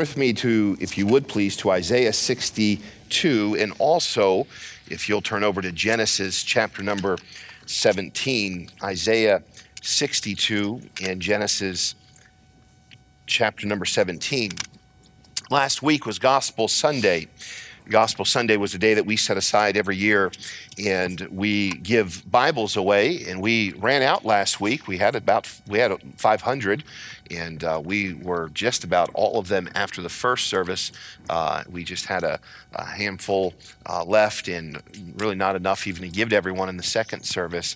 with me to, if you would please, to Isaiah 62, and also, if you'll turn over to Genesis chapter number 17, Isaiah 62 and Genesis chapter number 17. Last week was Gospel Sunday. Gospel Sunday was a day that we set aside every year, and we give Bibles away. And we ran out last week. We had about we had 500, and uh, we were just about all of them after the first service. Uh, we just had a, a handful uh, left, and really not enough even to give to everyone in the second service.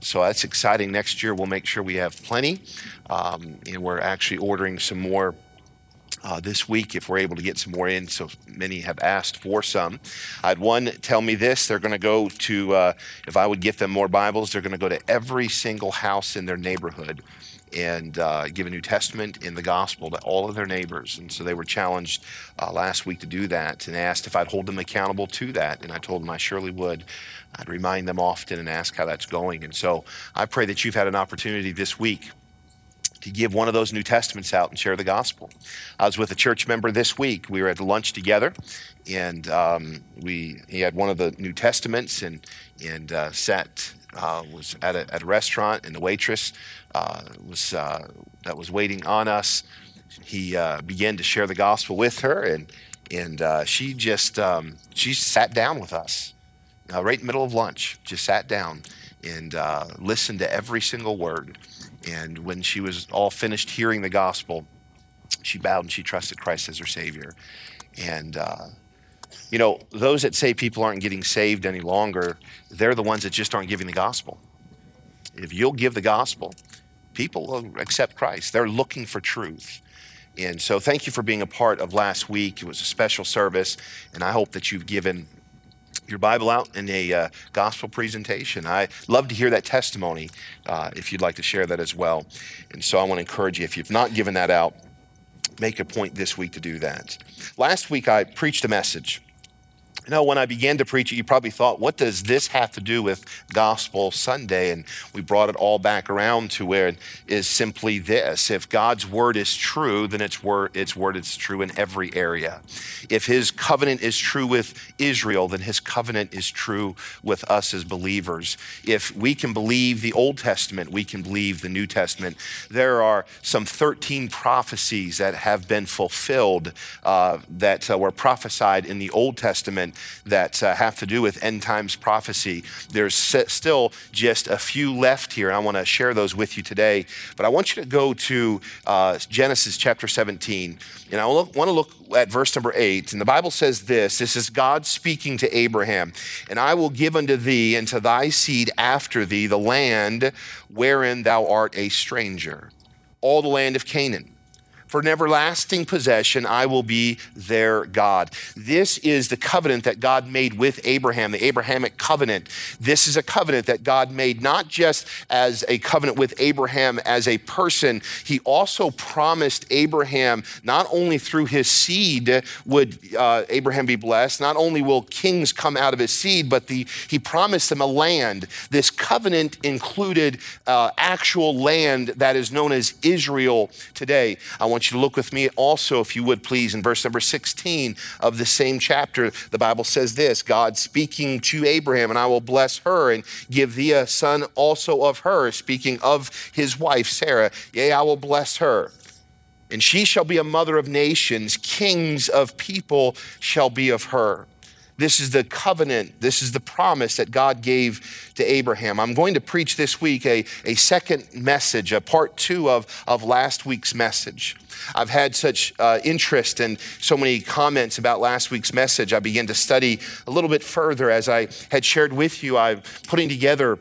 So that's exciting. Next year, we'll make sure we have plenty. Um, and we're actually ordering some more uh, this week if we're able to get some more in. So many have asked for some. I had one tell me this they're going to go to, uh, if I would get them more Bibles, they're going to go to every single house in their neighborhood and uh, give a New Testament in the gospel to all of their neighbors. And so they were challenged uh, last week to do that and asked if I'd hold them accountable to that. And I told them I surely would. I'd remind them often and ask how that's going. And so I pray that you've had an opportunity this week to give one of those New Testaments out and share the gospel. I was with a church member this week. We were at lunch together, and um, we he had one of the New Testaments and and uh, sat uh, was at a, at a restaurant, and the waitress uh, was uh, that was waiting on us. He uh, began to share the gospel with her, and and uh, she just um, she sat down with us right in the middle of lunch. Just sat down and listened to every single word and when she was all finished hearing the gospel, she bowed and she trusted Christ as her Savior. And, uh, you know, those that say people aren't getting saved any longer, they're the ones that just aren't giving the gospel. If you'll give the gospel, people will accept Christ. They're looking for truth. And so, thank you for being a part of last week. It was a special service, and I hope that you've given your Bible out in a uh, gospel presentation. I love to hear that testimony uh, if you'd like to share that as well. And so I want to encourage you, if you've not given that out, make a point this week to do that. Last week I preached a message know, when I began to preach it, you probably thought, what does this have to do with Gospel Sunday? And we brought it all back around to where it is simply this. If God's word is true, then its word, its word is true in every area. If his covenant is true with Israel, then his covenant is true with us as believers. If we can believe the Old Testament, we can believe the New Testament. There are some 13 prophecies that have been fulfilled uh, that uh, were prophesied in the Old Testament that uh, have to do with end times prophecy. There's still just a few left here, and I want to share those with you today. But I want you to go to uh, Genesis chapter 17, and I want to look at verse number 8. And the Bible says this this is God speaking to Abraham, and I will give unto thee and to thy seed after thee the land wherein thou art a stranger, all the land of Canaan for an everlasting possession, I will be their God. This is the covenant that God made with Abraham, the Abrahamic covenant. This is a covenant that God made not just as a covenant with Abraham as a person, he also promised Abraham not only through his seed would uh, Abraham be blessed, not only will kings come out of his seed, but the, he promised them a land. This covenant included uh, actual land that is known as Israel today. I want you to look with me also, if you would please, in verse number 16 of the same chapter. The Bible says this God speaking to Abraham, and I will bless her and give thee a son also of her, speaking of his wife, Sarah. Yea, I will bless her. And she shall be a mother of nations, kings of people shall be of her. This is the covenant, this is the promise that God gave to Abraham. I'm going to preach this week a, a second message, a part two of, of last week's message. I've had such uh, interest and so many comments about last week's message. I began to study a little bit further as I had shared with you. I'm putting together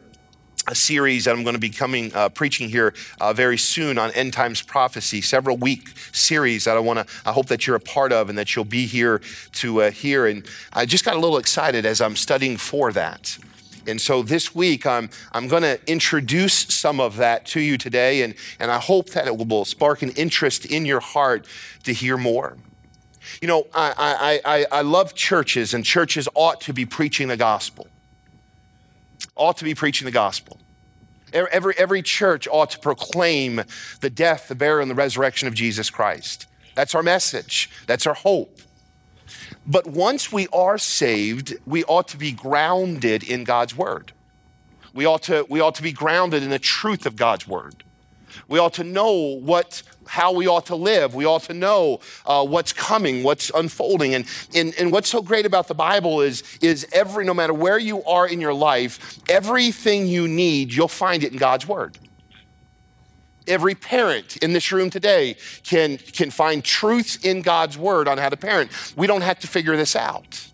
a series that I'm going to be coming uh, preaching here uh, very soon on end times prophecy, several week series that I want to, I hope that you're a part of and that you'll be here to uh, hear. And I just got a little excited as I'm studying for that. And so this week, I'm, I'm going to introduce some of that to you today, and, and I hope that it will spark an interest in your heart to hear more. You know, I, I, I, I love churches, and churches ought to be preaching the gospel. Ought to be preaching the gospel. Every, every church ought to proclaim the death, the burial, and the resurrection of Jesus Christ. That's our message. That's our hope. But once we are saved, we ought to be grounded in God's word. We ought to, we ought to be grounded in the truth of God's word. We ought to know what, how we ought to live. We ought to know uh, what's coming, what's unfolding. And, and, and what's so great about the Bible is, is every, no matter where you are in your life, everything you need, you'll find it in God's word. Every parent in this room today can, can find truths in God's word on how to parent. We don't have to figure this out.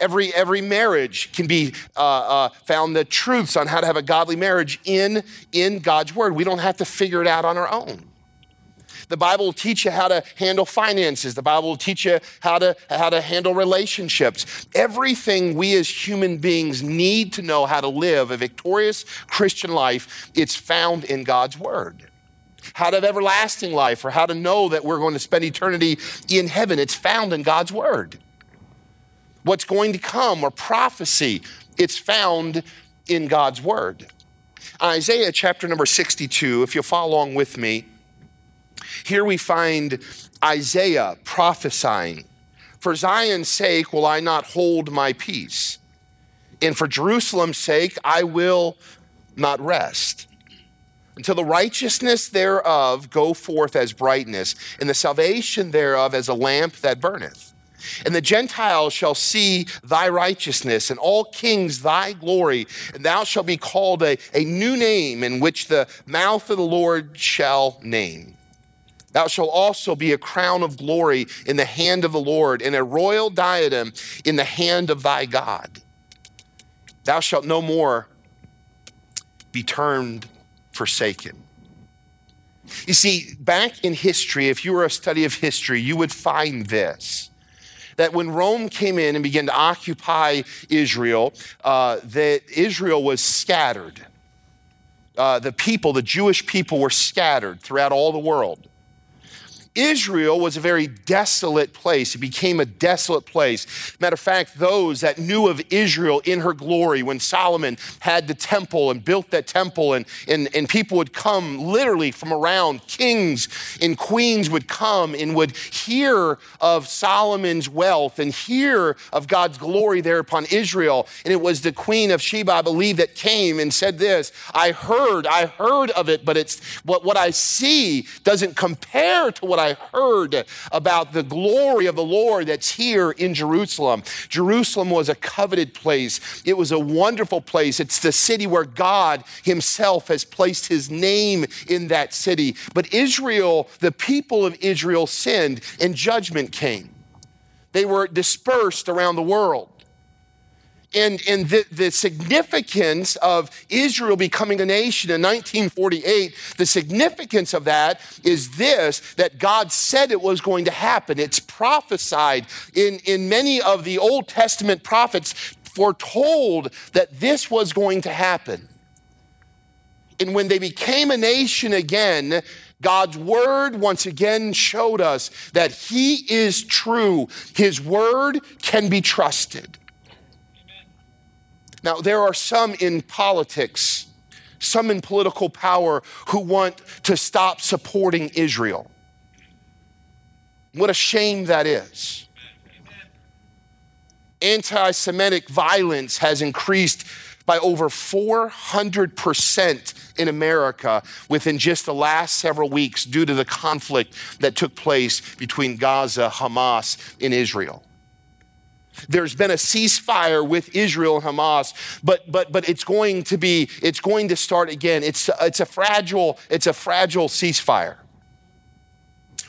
Every, every marriage can be uh, uh, found the truths on how to have a godly marriage in, in God's word. We don't have to figure it out on our own. The Bible will teach you how to handle finances. The Bible will teach you how to, how to handle relationships. Everything we as human beings need to know how to live a victorious Christian life, it's found in God's Word. How to have everlasting life or how to know that we're going to spend eternity in heaven, it's found in God's Word. What's going to come or prophecy, it's found in God's Word. Isaiah chapter number 62, if you'll follow along with me, here we find Isaiah prophesying For Zion's sake will I not hold my peace, and for Jerusalem's sake I will not rest. Until the righteousness thereof go forth as brightness, and the salvation thereof as a lamp that burneth. And the Gentiles shall see thy righteousness, and all kings thy glory, and thou shalt be called a, a new name in which the mouth of the Lord shall name. Thou shalt also be a crown of glory in the hand of the Lord, and a royal diadem in the hand of thy God. Thou shalt no more be termed forsaken. You see, back in history, if you were a study of history, you would find this that when Rome came in and began to occupy Israel, uh, that Israel was scattered. Uh, the people, the Jewish people, were scattered throughout all the world. Israel was a very desolate place. It became a desolate place. Matter of fact, those that knew of Israel in her glory when Solomon had the temple and built that temple, and, and, and people would come literally from around, kings and queens would come and would hear of Solomon's wealth and hear of God's glory there upon Israel. And it was the queen of Sheba, I believe, that came and said this I heard, I heard of it, but it's what, what I see doesn't compare to what I I heard about the glory of the Lord that's here in Jerusalem. Jerusalem was a coveted place, it was a wonderful place. It's the city where God Himself has placed His name in that city. But Israel, the people of Israel, sinned and judgment came. They were dispersed around the world and, and the, the significance of Israel becoming a nation in 1948, the significance of that is this that God said it was going to happen. It's prophesied in, in many of the Old Testament prophets, foretold that this was going to happen. And when they became a nation again, God's word once again showed us that He is true. His word can be trusted. Now, there are some in politics, some in political power who want to stop supporting Israel. What a shame that is. Anti Semitic violence has increased by over 400% in America within just the last several weeks due to the conflict that took place between Gaza, Hamas, and Israel. There's been a ceasefire with Israel and Hamas, but but but it's going to be it's going to start again. It's it's a fragile it's a fragile ceasefire.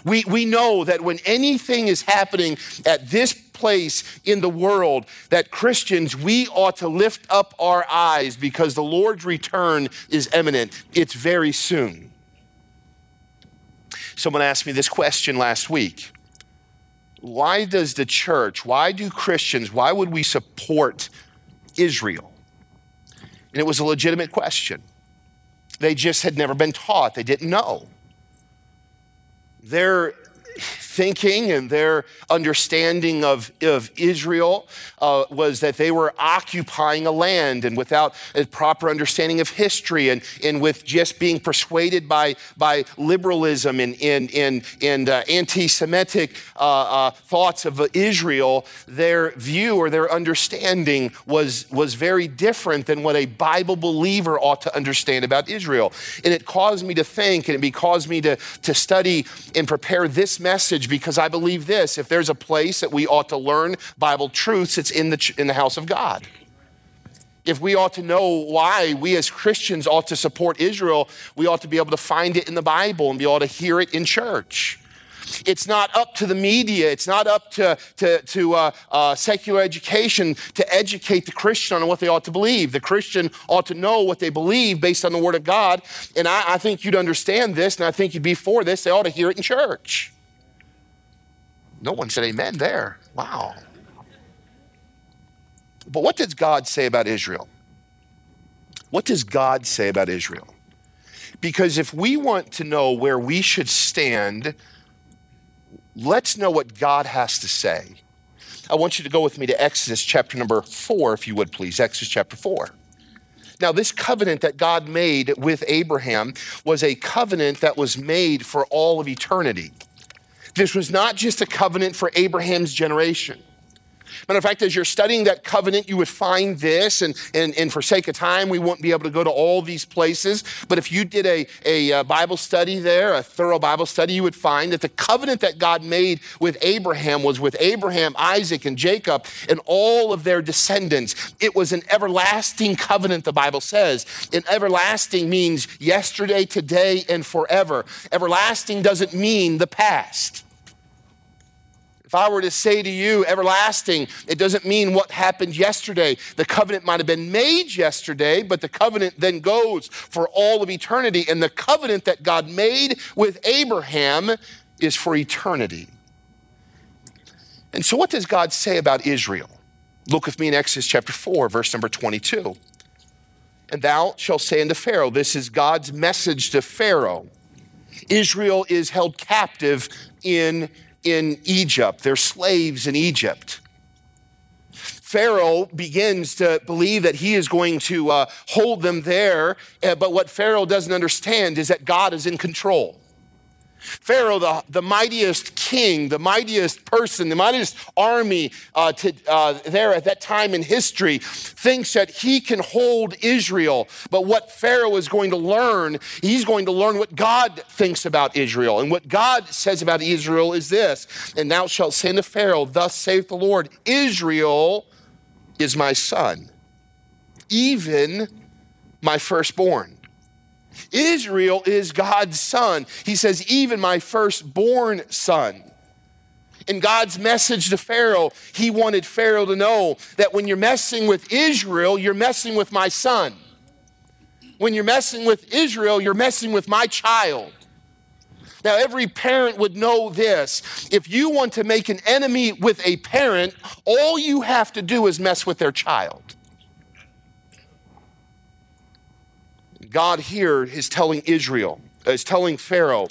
We, we know that when anything is happening at this place in the world, that Christians, we ought to lift up our eyes because the Lord's return is imminent. It's very soon. Someone asked me this question last week why does the church, why do Christians, why would we support Israel? And it was a legitimate question. They just had never been taught, they didn't know. Their thinking and their understanding of, of Israel uh, was that they were occupying a land and without a proper understanding of history and, and with just being persuaded by, by liberalism and, and, and, and uh, anti Semitic uh, uh, thoughts of Israel, their view or their understanding was, was very different than what a Bible believer ought to understand about Israel. And it caused me to think and it caused me to, to study and prepare this message because I believe this if there's a place that we ought to learn Bible truths, it's in the, in the house of God if we ought to know why we as Christians ought to support Israel, we ought to be able to find it in the Bible and be able to hear it in church. It's not up to the media, it's not up to, to, to uh, uh, secular education to educate the Christian on what they ought to believe. The Christian ought to know what they believe based on the Word of God. And I, I think you'd understand this, and I think you'd be for this. They ought to hear it in church. No one said amen there. Wow. But what does God say about Israel? What does God say about Israel? Because if we want to know where we should stand, let's know what God has to say. I want you to go with me to Exodus chapter number four, if you would please. Exodus chapter four. Now, this covenant that God made with Abraham was a covenant that was made for all of eternity. This was not just a covenant for Abraham's generation. Matter of fact, as you're studying that covenant, you would find this, and, and, and for sake of time, we won't be able to go to all these places. But if you did a, a uh, Bible study there, a thorough Bible study, you would find that the covenant that God made with Abraham was with Abraham, Isaac, and Jacob, and all of their descendants. It was an everlasting covenant, the Bible says. And everlasting means yesterday, today, and forever. Everlasting doesn't mean the past. If I were to say to you, everlasting, it doesn't mean what happened yesterday. The covenant might have been made yesterday, but the covenant then goes for all of eternity. And the covenant that God made with Abraham is for eternity. And so, what does God say about Israel? Look with me in Exodus chapter 4, verse number 22. And thou shalt say unto Pharaoh, This is God's message to Pharaoh. Israel is held captive in in Egypt. They're slaves in Egypt. Pharaoh begins to believe that he is going to uh, hold them there, uh, but what Pharaoh doesn't understand is that God is in control. Pharaoh, the, the mightiest king, the mightiest person, the mightiest army uh, to, uh, there at that time in history, thinks that he can hold Israel. But what Pharaoh is going to learn, he's going to learn what God thinks about Israel. And what God says about Israel is this And thou shalt say to Pharaoh, Thus saith the Lord, Israel is my son, even my firstborn. Israel is God's son. He says, even my firstborn son. In God's message to Pharaoh, he wanted Pharaoh to know that when you're messing with Israel, you're messing with my son. When you're messing with Israel, you're messing with my child. Now, every parent would know this. If you want to make an enemy with a parent, all you have to do is mess with their child. God here is telling Israel, uh, is telling Pharaoh,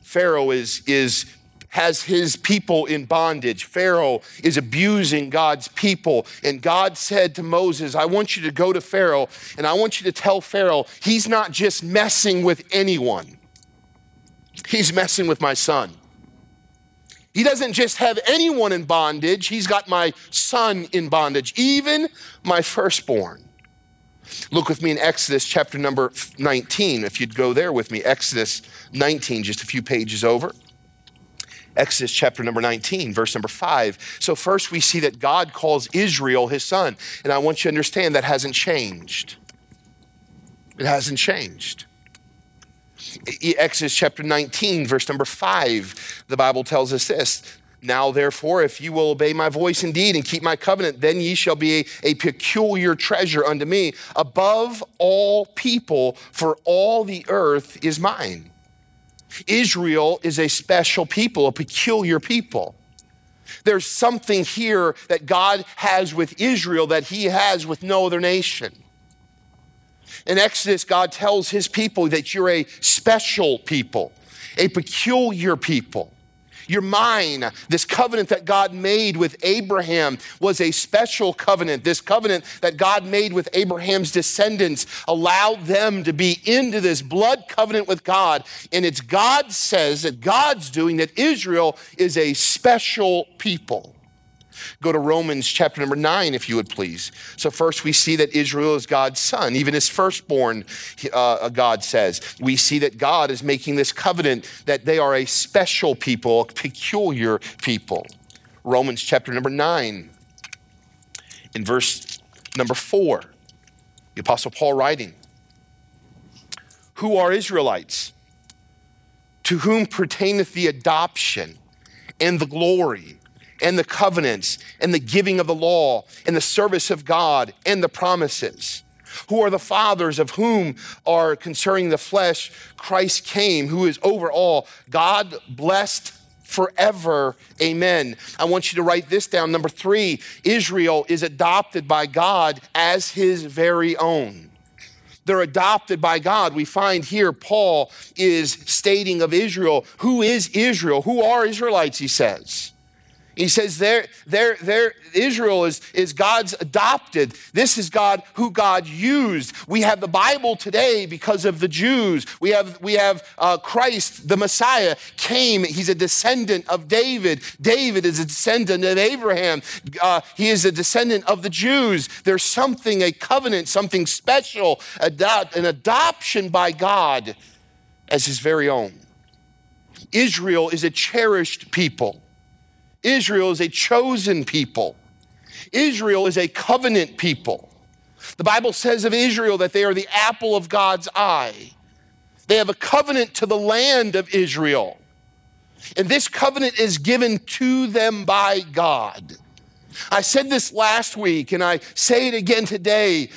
Pharaoh is, is has his people in bondage. Pharaoh is abusing God's people. And God said to Moses, I want you to go to Pharaoh and I want you to tell Pharaoh he's not just messing with anyone, he's messing with my son. He doesn't just have anyone in bondage, he's got my son in bondage, even my firstborn. Look with me in Exodus chapter number 19, if you'd go there with me. Exodus 19, just a few pages over. Exodus chapter number 19, verse number 5. So, first we see that God calls Israel his son. And I want you to understand that hasn't changed. It hasn't changed. Exodus chapter 19, verse number 5, the Bible tells us this now, therefore, if you will obey my voice indeed and keep my covenant, then ye shall be a, a, peculiar treasure unto me above all people, for all the earth is mine. Israel is a special people, a peculiar people. There's something here that God has with Israel that he has with no other nation. In Exodus, God tells his people that you're a special people, a peculiar people. You're mine. This covenant that God made with Abraham was a special covenant. This covenant that God made with Abraham's descendants allowed them to be into this blood covenant with God. And it's God says that God's doing that Israel is a special people. Go to Romans chapter number nine, if you would please. So, first, we see that Israel is God's son, even his firstborn, uh, God says. We see that God is making this covenant that they are a special people, a peculiar people. Romans chapter number nine, in verse number four, the Apostle Paul writing, Who are Israelites? To whom pertaineth the adoption and the glory and the covenants and the giving of the law and the service of God and the promises. Who are the fathers of whom are concerning the flesh Christ came, who is over all, God blessed forever. Amen. I want you to write this down. Number three, Israel is adopted by God as his very own. They're adopted by God. We find here Paul is stating of Israel, who is Israel? Who are Israelites, he says. He says there, there, there, Israel is, is God's adopted. This is God who God used. We have the Bible today because of the Jews. We have, we have uh, Christ, the Messiah, came. He's a descendant of David. David is a descendant of Abraham. Uh, he is a descendant of the Jews. There's something, a covenant, something special, an adoption by God as his very own. Israel is a cherished people. Israel is a chosen people. Israel is a covenant people. The Bible says of Israel that they are the apple of God's eye. They have a covenant to the land of Israel. And this covenant is given to them by God. I said this last week and I say it again today.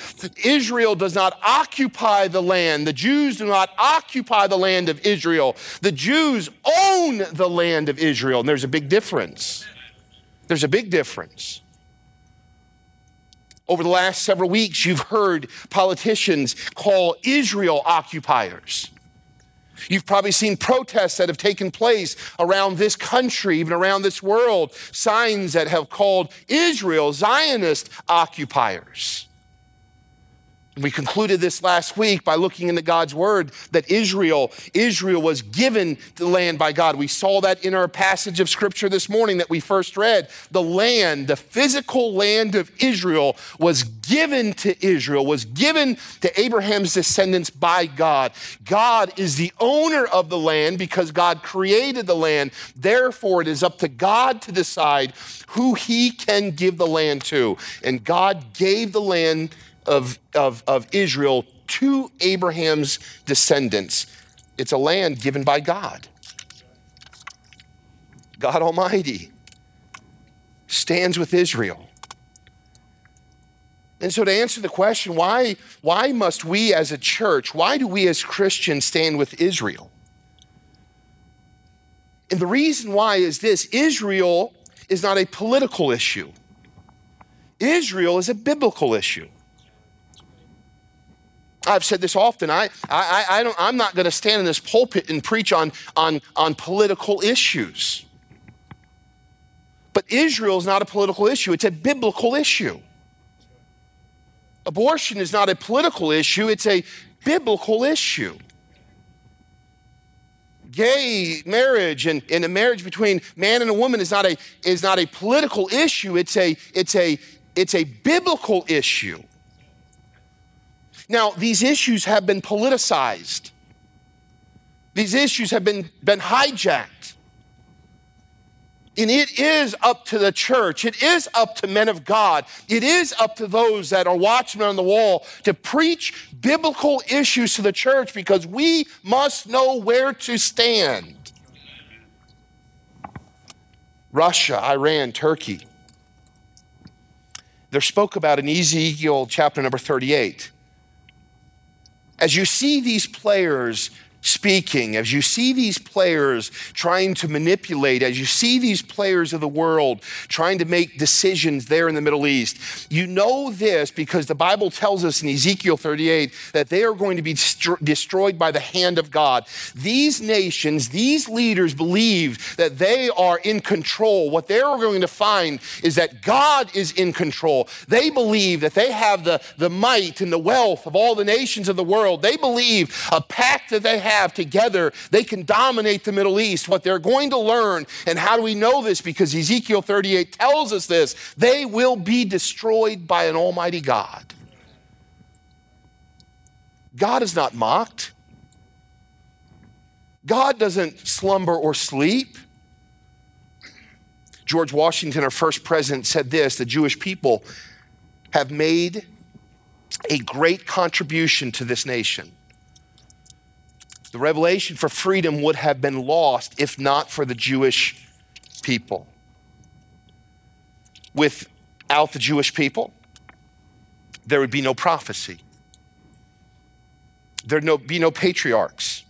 Israel does not occupy the land. The Jews do not occupy the land of Israel. The Jews own the land of Israel, and there's a big difference. There's a big difference. Over the last several weeks, you've heard politicians call Israel occupiers. You've probably seen protests that have taken place around this country, even around this world, signs that have called Israel Zionist occupiers. We concluded this last week by looking into God's word that Israel, Israel was given the land by God. We saw that in our passage of scripture this morning that we first read. The land, the physical land of Israel was given to Israel, was given to Abraham's descendants by God. God is the owner of the land because God created the land. Therefore, it is up to God to decide who he can give the land to. And God gave the land of, of, of Israel to Abraham's descendants. It's a land given by God. God Almighty stands with Israel. And so, to answer the question, why, why must we as a church, why do we as Christians stand with Israel? And the reason why is this Israel is not a political issue, Israel is a biblical issue. I've said this often. I, I, I don't, I'm not going to stand in this pulpit and preach on, on, on political issues. But Israel is not a political issue, it's a biblical issue. Abortion is not a political issue, it's a biblical issue. Gay marriage and, and a marriage between man and a woman is not a, is not a political issue, it's a, it's, a, it's a biblical issue. Now, these issues have been politicized. These issues have been, been hijacked. And it is up to the church, it is up to men of God, it is up to those that are watchmen on the wall to preach biblical issues to the church because we must know where to stand. Russia, Iran, Turkey. They're spoke about in Ezekiel chapter number 38 as you see these players speaking, as you see these players trying to manipulate, as you see these players of the world trying to make decisions there in the Middle East, you know this because the Bible tells us in Ezekiel 38 that they are going to be destroyed by the hand of God. These nations, these leaders believe that they are in control. What they're going to find is that God is in control. They believe that they have the, the might and the wealth of all the nations of the world. They believe a pact that they have have together, they can dominate the Middle East. What they're going to learn, and how do we know this? Because Ezekiel 38 tells us this they will be destroyed by an almighty God. God is not mocked. God doesn't slumber or sleep. George Washington, our first president, said this the Jewish people have made a great contribution to this nation. The revelation for freedom would have been lost if not for the Jewish people. Without the Jewish people, there would be no prophecy. There'd no, be no patriarchs.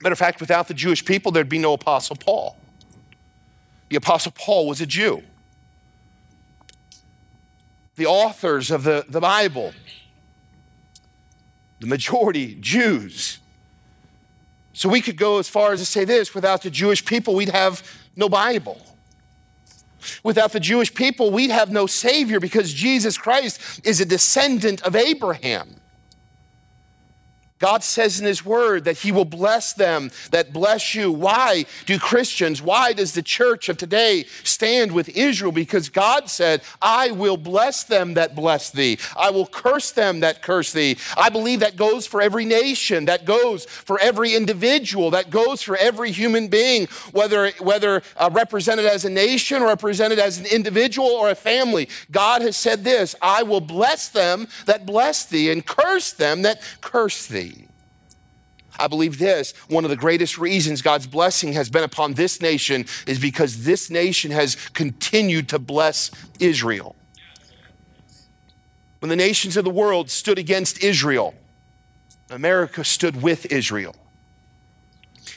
Matter of fact, without the Jewish people, there'd be no Apostle Paul. The Apostle Paul was a Jew. The authors of the, the Bible the majority Jews. So we could go as far as to say this without the Jewish people, we'd have no Bible. Without the Jewish people, we'd have no Savior because Jesus Christ is a descendant of Abraham. God says in His Word that He will bless them that bless you. Why do Christians, why does the church of today stand with Israel? Because God said, I will bless them that bless thee, I will curse them that curse thee. I believe that goes for every nation, that goes for every individual, that goes for every human being, whether, whether uh, represented as a nation or represented as an individual or a family. God has said this I will bless them that bless thee, and curse them that curse thee. I believe this one of the greatest reasons God's blessing has been upon this nation is because this nation has continued to bless Israel. When the nations of the world stood against Israel, America stood with Israel.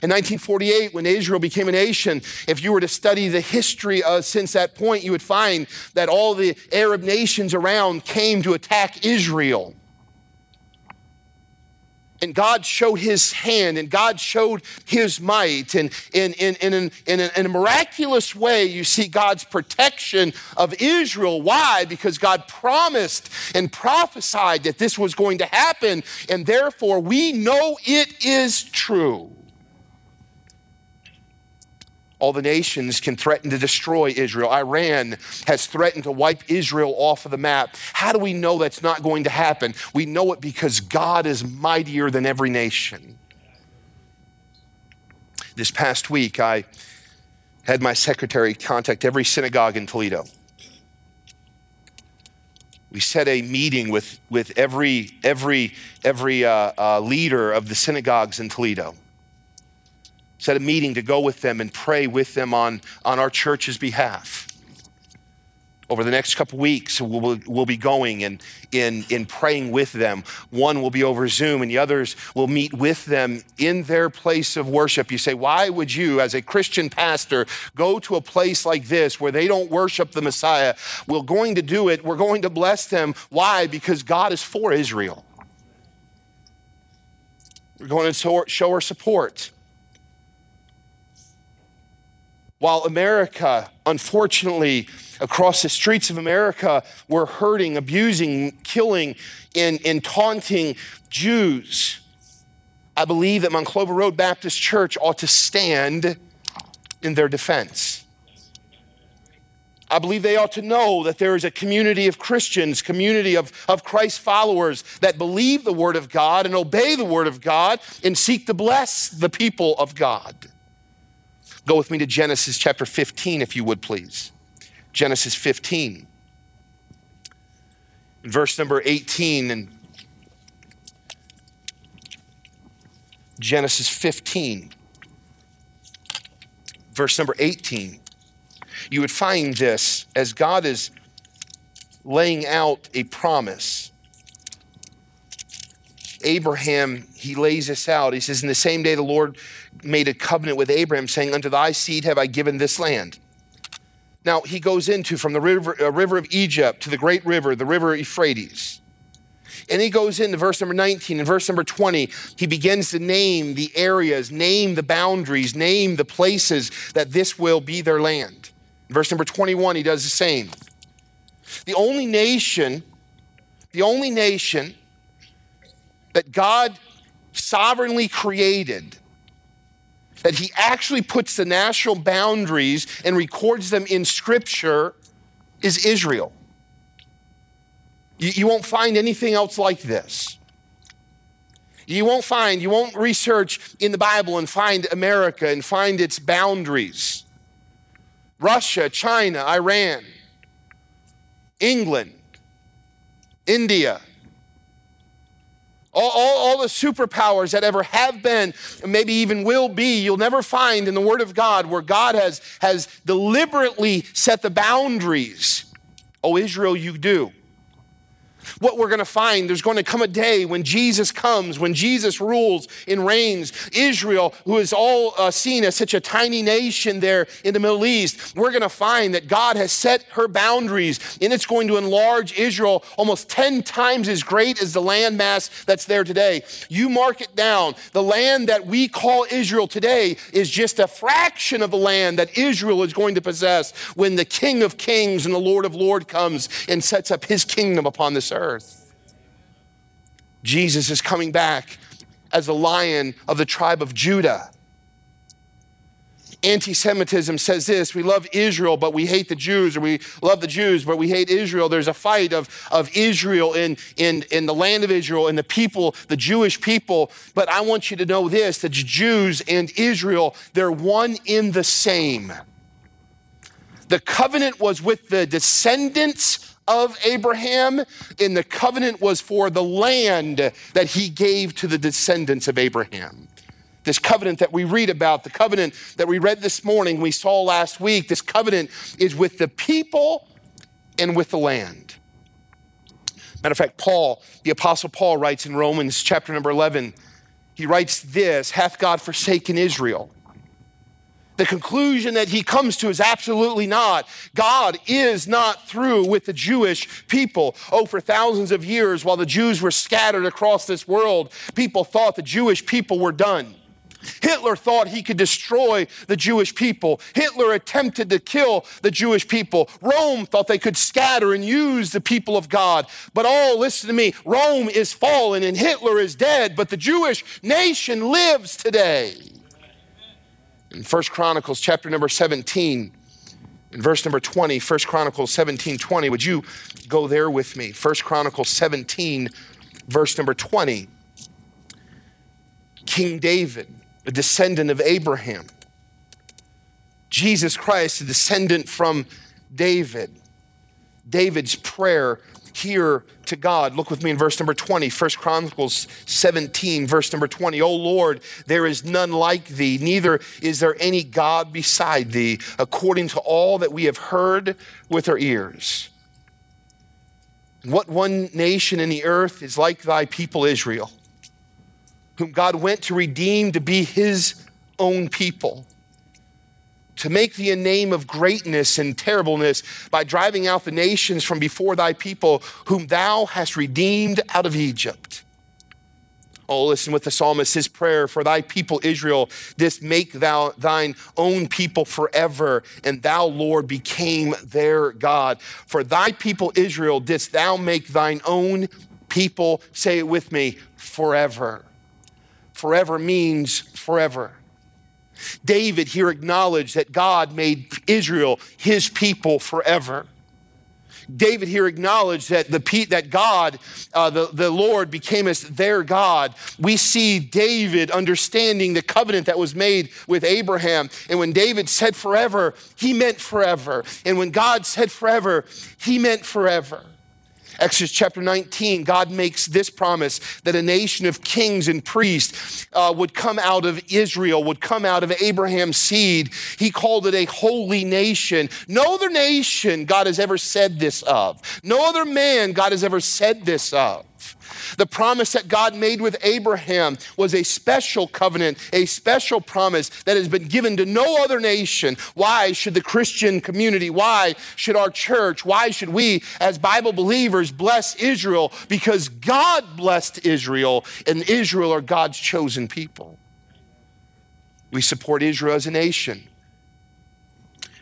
In 1948, when Israel became a nation, if you were to study the history of, since that point, you would find that all the Arab nations around came to attack Israel. And God showed his hand and God showed his might. And in, in, in, in, in, a, miraculous way, you see God's protection of Israel. Why? Because God promised and prophesied that this was going to happen. And therefore, we know it is true. All the nations can threaten to destroy Israel. Iran has threatened to wipe Israel off of the map. How do we know that's not going to happen? We know it because God is mightier than every nation. This past week, I had my secretary contact every synagogue in Toledo. We set a meeting with, with every, every, every uh, uh, leader of the synagogues in Toledo set a meeting to go with them and pray with them on, on our church's behalf. Over the next couple weeks, we'll, we'll be going and in, in praying with them. One will be over Zoom, and the others will meet with them in their place of worship. You say, Why would you, as a Christian pastor, go to a place like this where they don't worship the Messiah? We're going to do it. We're going to bless them. Why? Because God is for Israel. We're going to show our support. While America, unfortunately, across the streets of America, were hurting, abusing, killing, and, and taunting Jews, I believe that Monclova Road Baptist Church ought to stand in their defense. I believe they ought to know that there is a community of Christians, community of, of Christ followers that believe the Word of God and obey the Word of God and seek to bless the people of God. Go with me to Genesis chapter 15, if you would please. Genesis 15. Verse number 18 and Genesis 15, verse number 18. You would find this as God is laying out a promise. Abraham, he lays this out. He says, In the same day the Lord made a covenant with Abraham, saying, Unto thy seed have I given this land. Now he goes into from the river, uh, river of Egypt to the great river, the river Euphrates. And he goes into verse number 19 and verse number 20. He begins to name the areas, name the boundaries, name the places that this will be their land. Verse number 21, he does the same. The only nation, the only nation that God sovereignly created, that He actually puts the national boundaries and records them in Scripture, is Israel. You, you won't find anything else like this. You won't find, you won't research in the Bible and find America and find its boundaries. Russia, China, Iran, England, India, all, all, all, the superpowers that ever have been, maybe even will be, you'll never find in the Word of God where God has, has deliberately set the boundaries. Oh, Israel, you do what we're going to find. There's going to come a day when Jesus comes, when Jesus rules and reigns. Israel, who is all uh, seen as such a tiny nation there in the Middle East, we're going to find that God has set her boundaries and it's going to enlarge Israel almost 10 times as great as the landmass that's there today. You mark it down. The land that we call Israel today is just a fraction of the land that Israel is going to possess when the King of Kings and the Lord of Lords comes and sets up his kingdom upon this earth earth. Jesus is coming back as the lion of the tribe of Judah. Anti Semitism says this we love Israel, but we hate the Jews, or we love the Jews, but we hate Israel. There's a fight of, of Israel in, in, in the land of Israel and the people, the Jewish people. But I want you to know this that Jews and Israel, they're one in the same. The covenant was with the descendants of Abraham, and the covenant was for the land that he gave to the descendants of Abraham. This covenant that we read about, the covenant that we read this morning, we saw last week, this covenant is with the people and with the land. Matter of fact, Paul, the Apostle Paul, writes in Romans chapter number 11, he writes this Hath God forsaken Israel? The conclusion that he comes to is absolutely not. God is not through with the Jewish people. Oh, for thousands of years, while the Jews were scattered across this world, people thought the Jewish people were done. Hitler thought he could destroy the Jewish people. Hitler attempted to kill the Jewish people. Rome thought they could scatter and use the people of God. But oh, listen to me Rome is fallen and Hitler is dead, but the Jewish nation lives today. In 1 Chronicles chapter number 17, in verse number 20, 1 Chronicles 17, 20, would you go there with me? 1 Chronicles 17, verse number 20. King David, a descendant of Abraham. Jesus Christ, a descendant from David. David's prayer here to God. Look with me in verse number 20, 1 Chronicles 17, verse number 20. O Lord, there is none like thee, neither is there any God beside thee, according to all that we have heard with our ears. What one nation in the earth is like thy people Israel, whom God went to redeem to be his own people? To make thee a name of greatness and terribleness by driving out the nations from before thy people, whom thou hast redeemed out of Egypt. Oh, listen with the psalmist, his prayer for thy people Israel, this make thou thine own people forever, and thou, Lord, became their God. For thy people Israel didst thou make thine own people, say it with me, forever. Forever means forever. David here acknowledged that God made Israel his people forever. David here acknowledged that the that God, uh, the, the Lord, became as their God. We see David understanding the covenant that was made with Abraham. And when David said forever, he meant forever. And when God said forever, he meant forever. Exodus chapter 19, God makes this promise that a nation of kings and priests uh, would come out of Israel, would come out of Abraham's seed. He called it a holy nation. No other nation God has ever said this of. No other man God has ever said this of. The promise that God made with Abraham was a special covenant, a special promise that has been given to no other nation. Why should the Christian community, why should our church, why should we as Bible believers bless Israel? Because God blessed Israel, and Israel are God's chosen people. We support Israel as a nation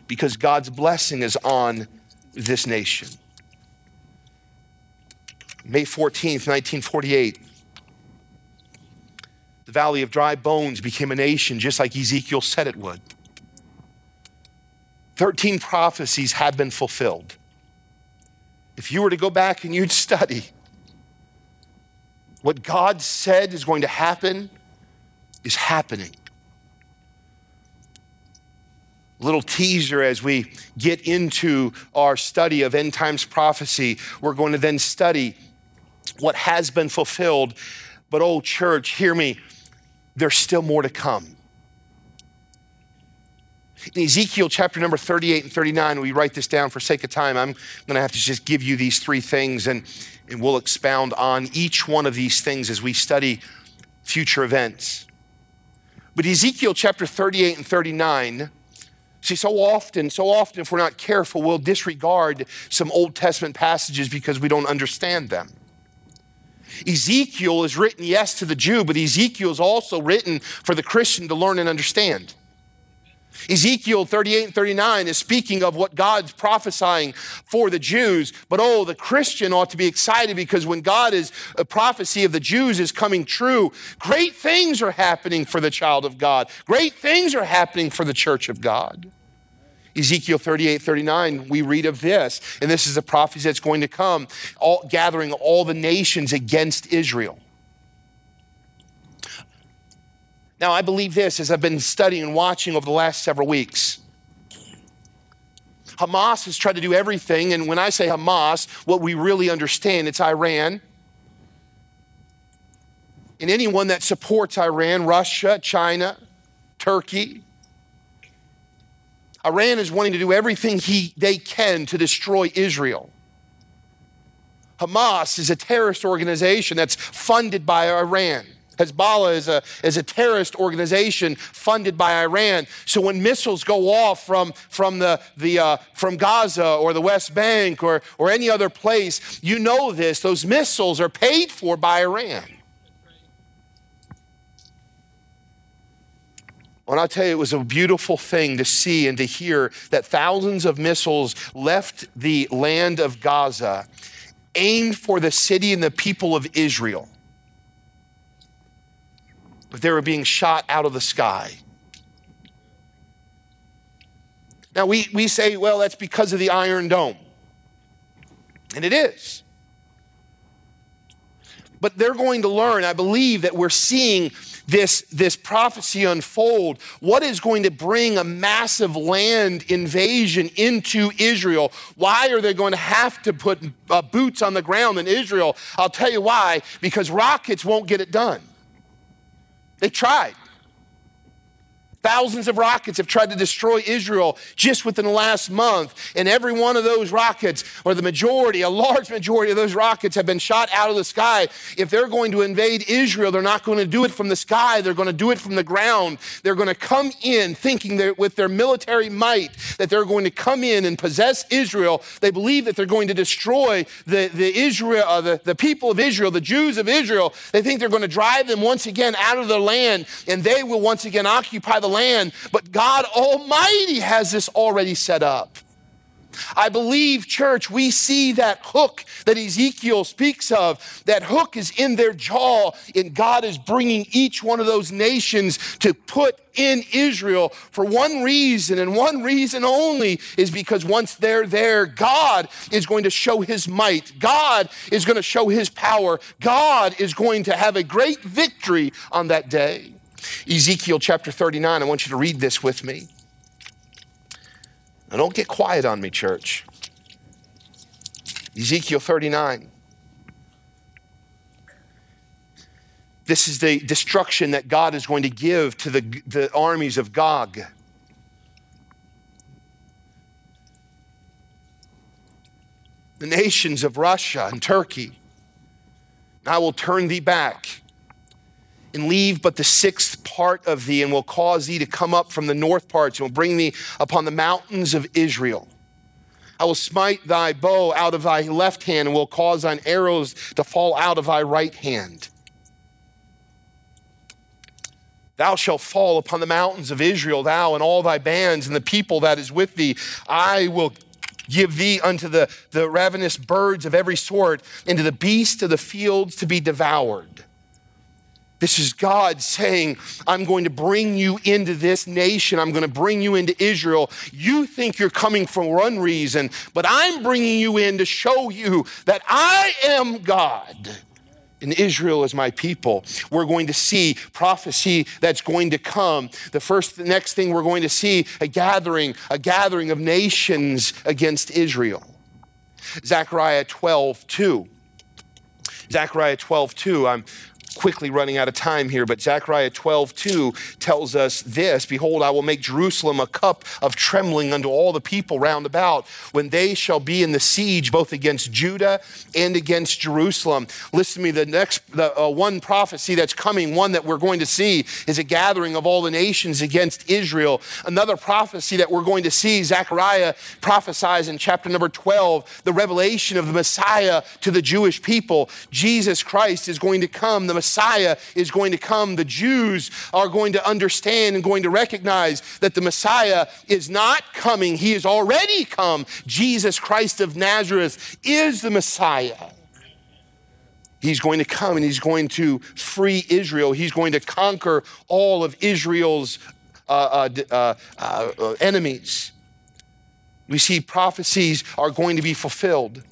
because God's blessing is on this nation. May 14th, 1948, the Valley of Dry Bones became a nation just like Ezekiel said it would. 13 prophecies had been fulfilled. If you were to go back and you'd study what God said is going to happen, is happening. Little teaser as we get into our study of end times prophecy. We're going to then study what has been fulfilled. But, oh, church, hear me, there's still more to come. In Ezekiel chapter number 38 and 39, we write this down for sake of time. I'm going to have to just give you these three things and, and we'll expound on each one of these things as we study future events. But Ezekiel chapter 38 and 39, see, so often, so often, if we're not careful, we'll disregard some Old Testament passages because we don't understand them. Ezekiel is written, yes, to the Jew, but Ezekiel is also written for the Christian to learn and understand. Ezekiel 38 and 39 is speaking of what God's prophesying for the Jews, but oh, the Christian ought to be excited because when God is a prophecy of the Jews is coming true, great things are happening for the child of God. Great things are happening for the church of God. Ezekiel 38, 39, we read of this, and this is a prophecy that's going to come, all, gathering all the nations against Israel. Now, I believe this as I've been studying and watching over the last several weeks. Hamas has tried to do everything, and when I say Hamas, what we really understand, it's Iran. And anyone that supports Iran, Russia, China, Turkey, Iran is wanting to do everything he, they can to destroy Israel. Hamas is a terrorist organization that's funded by Iran. Hezbollah is a, is a terrorist organization funded by Iran. So when missiles go off from, from, the, the, uh, from Gaza or the West Bank or, or any other place, you know this, those missiles are paid for by Iran. And I'll tell you, it was a beautiful thing to see and to hear that thousands of missiles left the land of Gaza, aimed for the city and the people of Israel. But they were being shot out of the sky. Now, we, we say, well, that's because of the Iron Dome. And it is. But they're going to learn, I believe, that we're seeing this, this prophecy unfold, what is going to bring a massive land invasion into Israel? Why are they going to have to put uh, boots on the ground in Israel? I'll tell you why because rockets won't get it done. They tried. Thousands of rockets have tried to destroy Israel just within the last month. And every one of those rockets, or the majority, a large majority of those rockets, have been shot out of the sky. If they're going to invade Israel, they're not going to do it from the sky, they're going to do it from the ground. They're going to come in thinking that with their military might that they're going to come in and possess Israel. They believe that they're going to destroy the, the Israel, uh, the, the people of Israel, the Jews of Israel. They think they're going to drive them once again out of their land, and they will once again occupy the land, but God Almighty has this already set up. I believe, church, we see that hook that Ezekiel speaks of. That hook is in their jaw, and God is bringing each one of those nations to put in Israel for one reason, and one reason only is because once they're there, God is going to show his might. God is going to show his power. God is going to have a great victory on that day. Ezekiel chapter 39, I want you to read this with me. Now, don't get quiet on me, church. Ezekiel 39. This is the destruction that God is going to give to the, the armies of Gog. The nations of Russia and Turkey I will turn thee back and leave but the sixth part of thee, and will cause thee to come up from the north parts, and will bring thee upon the mountains of Israel. I will smite thy bow out of thy left hand, and will cause thine arrows to fall out of thy right hand. Thou shalt fall upon the mountains of Israel, thou and all thy bands, and the people that is with thee. I will give thee unto the, the ravenous birds of every sort, and to the beasts of the fields to be devoured. This is God saying, I'm going to bring you into this nation. I'm going to bring you into Israel. You think you're coming for one reason, but I'm bringing you in to show you that I am God and Israel is my people. We're going to see prophecy that's going to come. The first, the next thing we're going to see a gathering, a gathering of nations against Israel. Zechariah 12, 2. Zechariah 12, 2. I'm quickly running out of time here, but Zechariah 12, 2 tells us this Behold, I will make Jerusalem a cup of trembling unto all the people round about when they shall be in the siege both against Judah and against Jerusalem. Listen to me, the next the, uh, one prophecy that's coming, one that we're going to see, is a gathering of all the nations against Israel. Another prophecy that we're going to see, Zechariah prophesies in chapter number 12, the revelation of the Messiah to the Jewish people. Jesus Christ is going to come, the Messiah is going to come, the Jews are going to understand and going to recognize that the Messiah is not coming, he has already come. Jesus Christ of Nazareth is the Messiah. He's going to come and he's going to free Israel. He's going to conquer all of Israel's uh, uh, uh, uh enemies. We see prophecies are going to be fulfilled.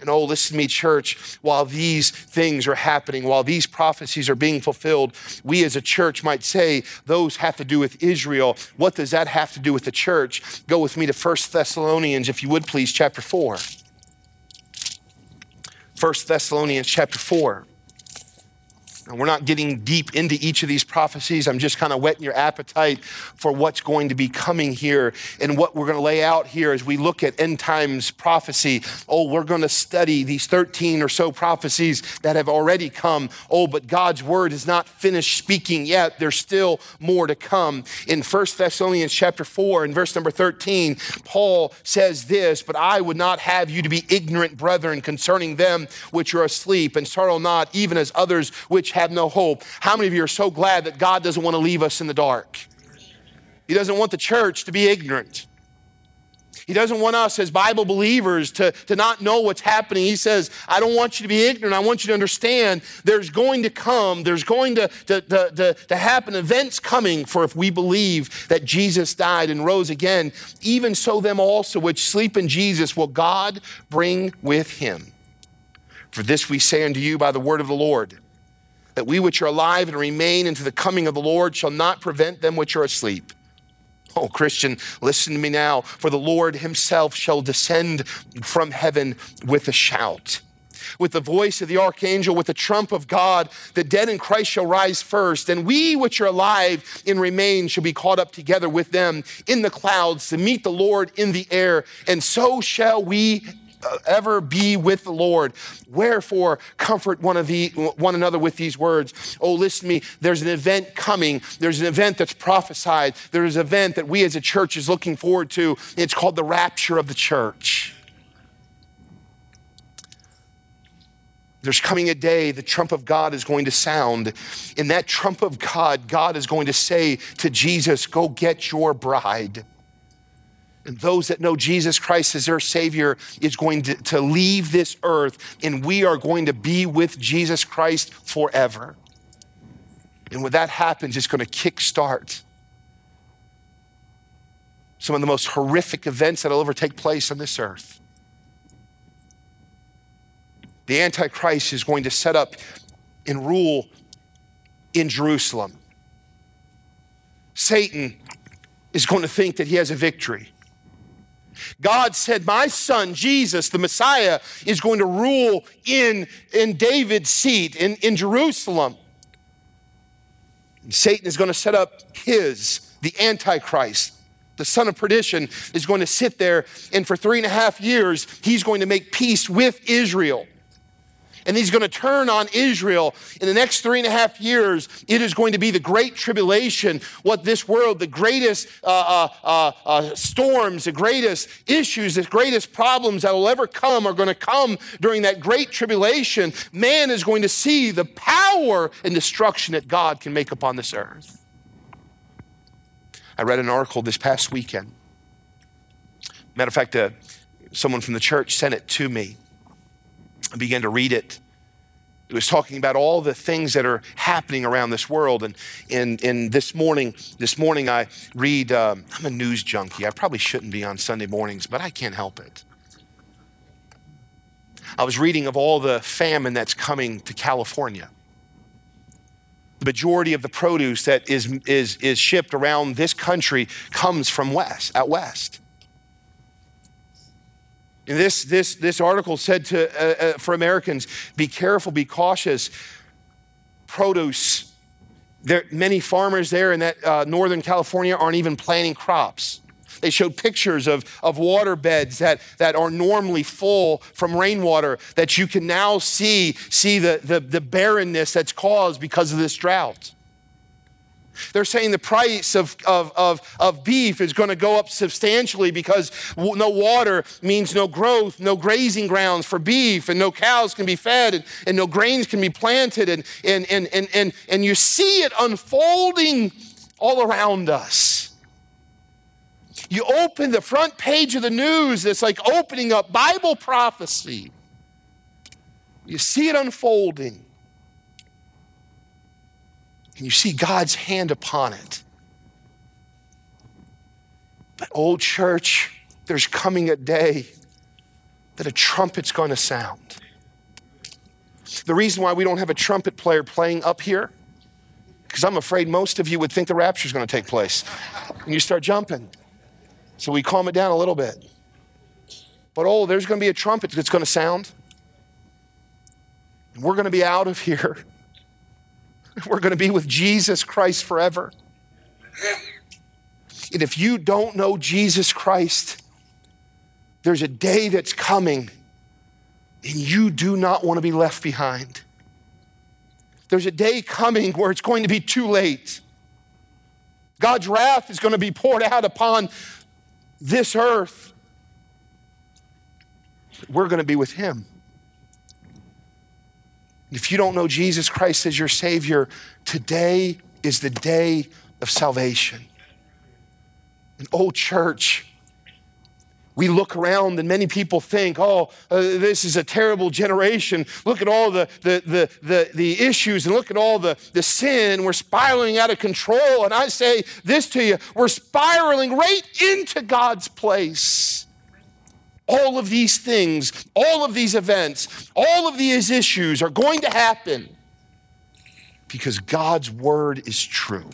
And oh, listen to me, church, while these things are happening, while these prophecies are being fulfilled, we as a church might say those have to do with Israel. What does that have to do with the church? Go with me to 1 Thessalonians, if you would please, chapter 4. 1 Thessalonians chapter 4. We're not getting deep into each of these prophecies. I'm just kind of whetting your appetite for what's going to be coming here and what we're going to lay out here as we look at end times prophecy. Oh, we're going to study these 13 or so prophecies that have already come. Oh, but God's word is not finished speaking yet. There's still more to come. In 1 Thessalonians chapter 4 and verse number 13, Paul says this, but I would not have you to be ignorant, brethren, concerning them which are asleep, and sorrow not, even as others which have no hope. How many of you are so glad that God doesn't want to leave us in the dark? He doesn't want the church to be ignorant. He doesn't want us as Bible believers to, to not know what's happening. He says, I don't want you to be ignorant. I want you to understand there's going to come, there's going to, to, to, to, to happen, events coming for if we believe that Jesus died and rose again. Even so, them also which sleep in Jesus will God bring with him. For this we say unto you by the word of the Lord that we which are alive and remain into the coming of the Lord shall not prevent them which are asleep. Oh, Christian, listen to me now, for the Lord himself shall descend from heaven with a shout. With the voice of the archangel, with the trump of God, the dead in Christ shall rise first, and we which are alive and remain shall be caught up together with them in the clouds to meet the Lord in the air, and so shall we Uh, ever be with the Lord. Wherefore, comfort one, of the, one another with these words. Oh, listen to me. There's an event coming. There's an event that's prophesied. There's an event that we as a church is looking forward to. It's called the rapture of the church. There's coming a day the trump of God is going to sound. In that trump of God, God is going to say to Jesus, Go get your bride those that know Jesus Christ as their Savior is going to, to leave this earth, and we are going to be with Jesus Christ forever. And when that happens, it's going to kickstart some of the most horrific events that will ever take place on this earth. The Antichrist is going to set up and rule in Jerusalem. Satan is going to think that he has a victory. God said, My son, Jesus, the Messiah, is going to rule in, in David's seat in, in Jerusalem. Satan is going to set up his, the Antichrist, the son of perdition, is going to sit there, and for three and a half years, he's going to make peace with Israel. And he's going to turn on Israel. In the next three and a half years, it is going to be the great tribulation, what this world, the greatest uh, uh, uh, uh storms, the greatest issues, the greatest problems that will ever come are going to come during that great tribulation. Man is going to see the power and destruction that God can make upon this earth. I read an article this past weekend. Matter of fact, uh, someone from the church sent it to me. I began to read it. It was talking about all the things that are happening around this world. And, and, and this morning, this morning I read, um, I'm a news junkie. I probably shouldn't be on Sunday mornings, but I can't help it. I was reading of all the famine that's coming to California. The majority of the produce that is, is, is shipped around this country comes from west, out west. This, this, this article said to, uh, uh, for Americans be careful, be cautious. Produce, there, many farmers there in that uh, Northern California aren't even planting crops. They showed pictures of, of water beds that, that are normally full from rainwater that you can now see, see the, the, the barrenness that's caused because of this drought. They're saying the price of, of, of, of beef is going to go up substantially because no water means no growth, no grazing grounds for beef, and no cows can be fed, and, and no grains can be planted. And, and, and, and, and, and you see it unfolding all around us. You open the front page of the news, it's like opening up Bible prophecy. You see it unfolding and you see God's hand upon it. But, old church, there's coming a day that a trumpet's going to sound. The reason why we don't have a trumpet player playing up here, because I'm afraid most of you would think the rapture's going to take place. And you start jumping. So we calm it down a little bit. But oh, there's going to be a trumpet that's going to sound. And We're going to be out of here. We're going to be with Jesus Christ forever. And if you don't know Jesus Christ, there's a day that's coming and you do not want to be left behind. There's a day coming where it's going to be too late. God's wrath is going to be poured out upon this earth. We're going to be with Him. If you don't know Jesus Christ as your Savior, today is the day of salvation. An old church, we look around and many people think, oh, uh, this is a terrible generation. Look at all the, the, the, the, the issues and look at all the, the sin. We're spiraling out of control. And I say this to you we're spiraling right into God's place all of these things, all of these events, all of these issues are going to happen because God's word is true.